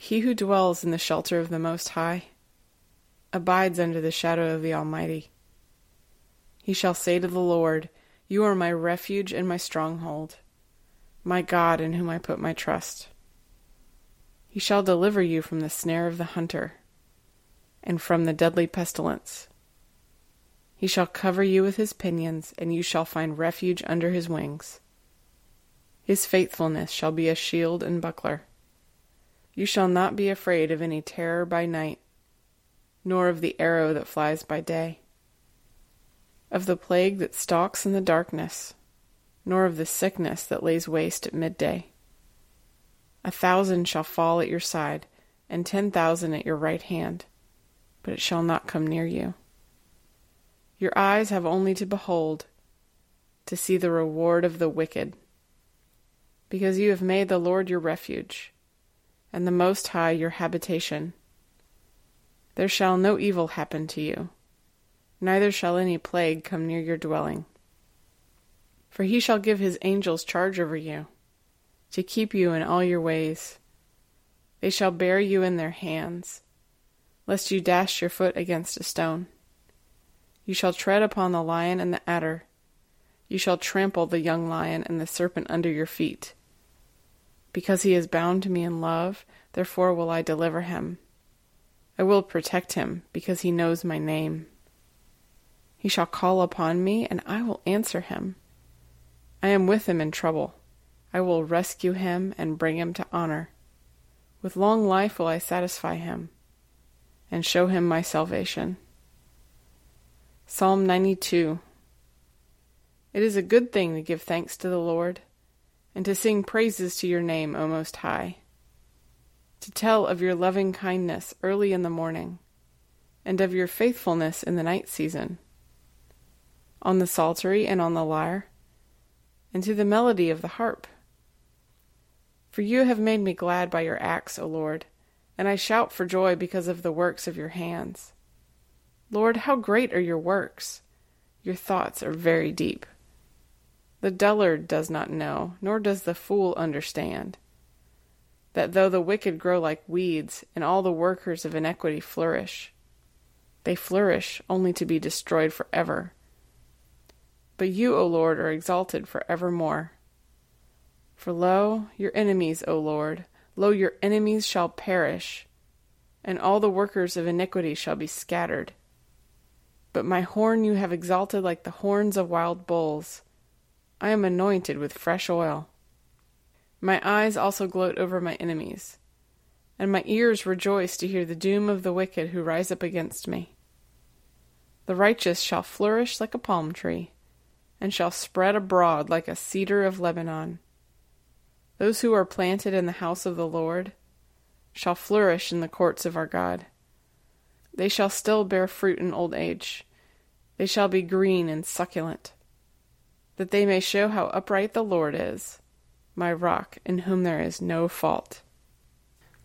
He who dwells in the shelter of the Most High abides under the shadow of the Almighty. He shall say to the Lord, You are my refuge and my stronghold, my God in whom I put my trust. He shall deliver you from the snare of the hunter and from the deadly pestilence. He shall cover you with his pinions, and you shall find refuge under his wings. His faithfulness shall be a shield and buckler. You shall not be afraid of any terror by night, nor of the arrow that flies by day, of the plague that stalks in the darkness, nor of the sickness that lays waste at midday. A thousand shall fall at your side, and ten thousand at your right hand but it shall not come near you. Your eyes have only to behold, to see the reward of the wicked, because you have made the Lord your refuge, and the Most High your habitation. There shall no evil happen to you, neither shall any plague come near your dwelling. For he shall give his angels charge over you, to keep you in all your ways. They shall bear you in their hands lest you dash your foot against a stone. You shall tread upon the lion and the adder. You shall trample the young lion and the serpent under your feet. Because he is bound to me in love, therefore will I deliver him. I will protect him, because he knows my name. He shall call upon me, and I will answer him. I am with him in trouble. I will rescue him and bring him to honor. With long life will I satisfy him and show him my salvation. Psalm 92 It is a good thing to give thanks to the Lord, and to sing praises to your name, O Most High, to tell of your loving kindness early in the morning, and of your faithfulness in the night season, on the psaltery and on the lyre, and to the melody of the harp. For you have made me glad by your acts, O Lord and I shout for joy because of the works of your hands. Lord, how great are your works! Your thoughts are very deep. The dullard does not know, nor does the fool understand, that though the wicked grow like weeds, and all the workers of iniquity flourish, they flourish only to be destroyed forever. But you, O Lord, are exalted for evermore. For lo, your enemies, O Lord, Lo, your enemies shall perish, and all the workers of iniquity shall be scattered. But my horn you have exalted like the horns of wild bulls. I am anointed with fresh oil. My eyes also gloat over my enemies, and my ears rejoice to hear the doom of the wicked who rise up against me. The righteous shall flourish like a palm tree, and shall spread abroad like a cedar of Lebanon. Those who are planted in the house of the Lord shall flourish in the courts of our God. They shall still bear fruit in old age. They shall be green and succulent, that they may show how upright the Lord is, my rock, in whom there is no fault.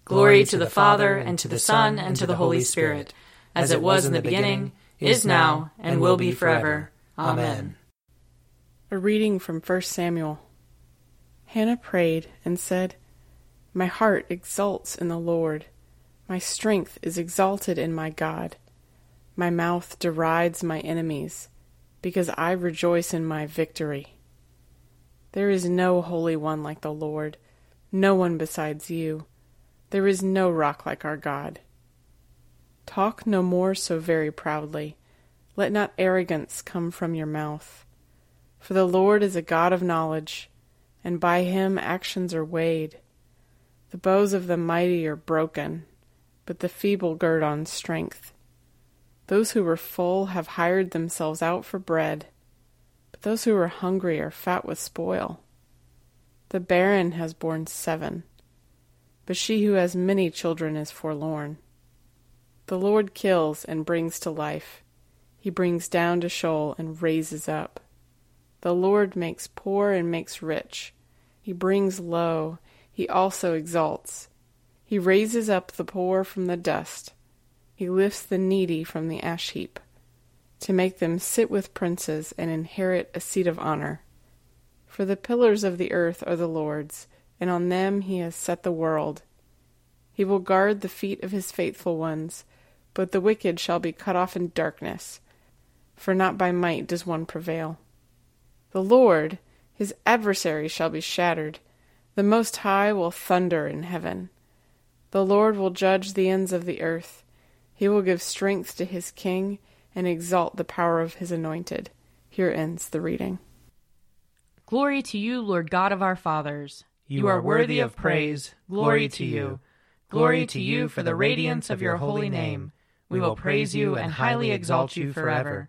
Glory to the Father, and to the Son, and to the Holy Spirit, as it was in the beginning, is now, and will be forever. Amen. A reading from 1 Samuel. Hannah prayed and said, My heart exults in the Lord. My strength is exalted in my God. My mouth derides my enemies, because I rejoice in my victory. There is no holy one like the Lord, no one besides you. There is no rock like our God. Talk no more so very proudly. Let not arrogance come from your mouth. For the Lord is a God of knowledge, and by him actions are weighed. The bows of the mighty are broken, but the feeble gird on strength. Those who were full have hired themselves out for bread, but those who are hungry are fat with spoil. The barren has borne seven, but she who has many children is forlorn. The Lord kills and brings to life. He brings down to Sheol and raises up. The Lord makes poor and makes rich. He brings low. He also exalts. He raises up the poor from the dust. He lifts the needy from the ash heap, to make them sit with princes and inherit a seat of honor. For the pillars of the earth are the Lord's, and on them he has set the world. He will guard the feet of his faithful ones but the wicked shall be cut off in darkness, for not by might does one prevail. The Lord, his adversary, shall be shattered. The Most High will thunder in heaven. The Lord will judge the ends of the earth. He will give strength to his king and exalt the power of his anointed. Here ends the reading. Glory to you, Lord God of our fathers. You are worthy of praise. Glory to you. Glory to you for the radiance of your holy name. We will praise you and highly exalt you forever.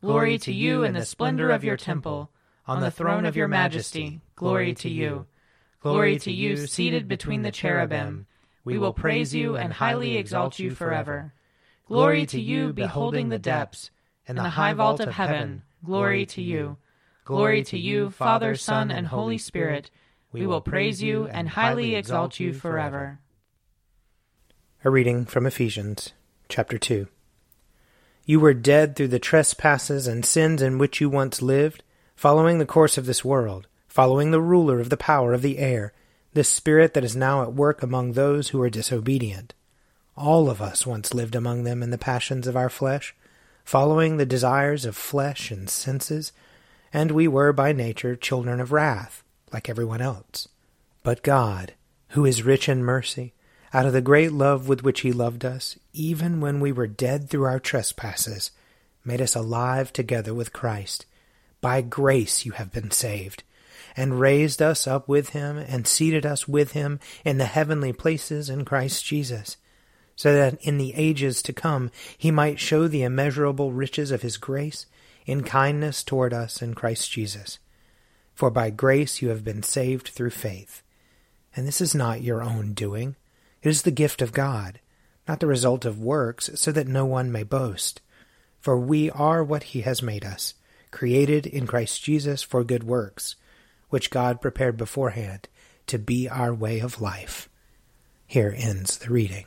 Glory to you in the splendor of your temple, on the throne of your majesty. Glory to you. Glory to you, seated between the cherubim. We will praise you and highly exalt you forever. Glory to you, beholding the depths, and the high vault of heaven. Glory to you. Glory to you, Father, Son, and Holy Spirit. We will praise you and highly exalt you forever. A reading from Ephesians chapter 2. You were dead through the trespasses and sins in which you once lived, following the course of this world, following the ruler of the power of the air, the spirit that is now at work among those who are disobedient. All of us once lived among them in the passions of our flesh, following the desires of flesh and senses, and we were by nature children of wrath, like everyone else. But God, who is rich in mercy, out of the great love with which he loved us, even when we were dead through our trespasses, made us alive together with Christ. By grace you have been saved, and raised us up with him, and seated us with him in the heavenly places in Christ Jesus, so that in the ages to come he might show the immeasurable riches of his grace in kindness toward us in Christ Jesus. For by grace you have been saved through faith. And this is not your own doing. It is the gift of God, not the result of works, so that no one may boast. For we are what he has made us, created in Christ Jesus for good works, which God prepared beforehand to be our way of life. Here ends the reading.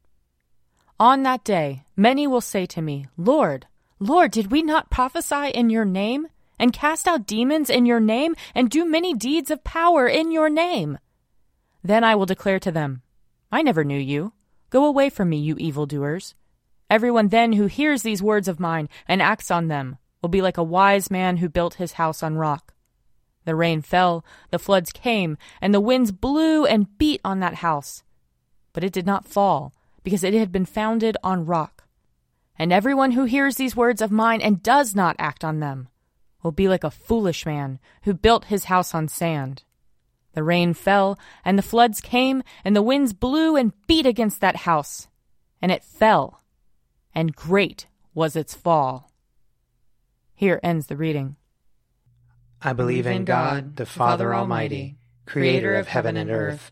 On that day, many will say to me, Lord, Lord, did we not prophesy in your name, and cast out demons in your name, and do many deeds of power in your name? Then I will declare to them, I never knew you. Go away from me, you evildoers. Everyone then who hears these words of mine and acts on them will be like a wise man who built his house on rock. The rain fell, the floods came, and the winds blew and beat on that house. But it did not fall, because it had been founded on rock. And everyone who hears these words of mine and does not act on them will be like a foolish man who built his house on sand. The rain fell, and the floods came, and the winds blew and beat against that house, and it fell, and great was its fall. Here ends the reading. I believe in God, the Father Almighty, creator of heaven and earth.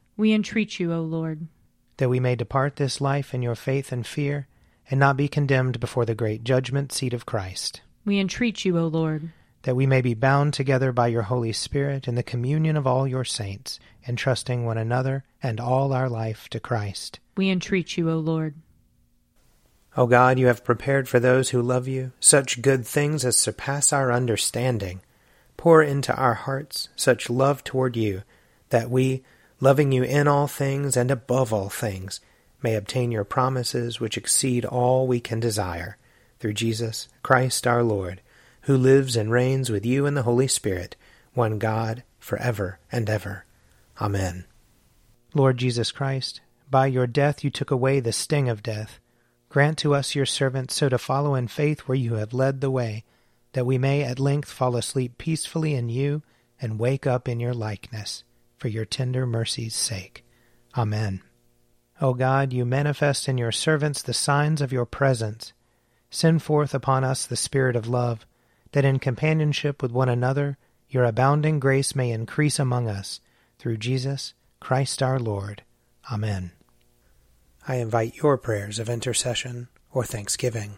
We entreat you, O Lord. That we may depart this life in your faith and fear, and not be condemned before the great judgment seat of Christ. We entreat you, O Lord. That we may be bound together by your Holy Spirit in the communion of all your saints, entrusting one another and all our life to Christ. We entreat you, O Lord. O God, you have prepared for those who love you such good things as surpass our understanding. Pour into our hearts such love toward you, that we, loving you in all things and above all things, may obtain your promises which exceed all we can desire. Through Jesus Christ our Lord, who lives and reigns with you in the Holy Spirit, one God, for ever and ever. Amen. Lord Jesus Christ, by your death you took away the sting of death. Grant to us, your servants, so to follow in faith where you have led the way, that we may at length fall asleep peacefully in you and wake up in your likeness, for your tender mercy's sake. Amen. O God, you manifest in your servants the signs of your presence. Send forth upon us the Spirit of love, that in companionship with one another your abounding grace may increase among us, through Jesus Christ our Lord. Amen. I invite your prayers of intercession or thanksgiving.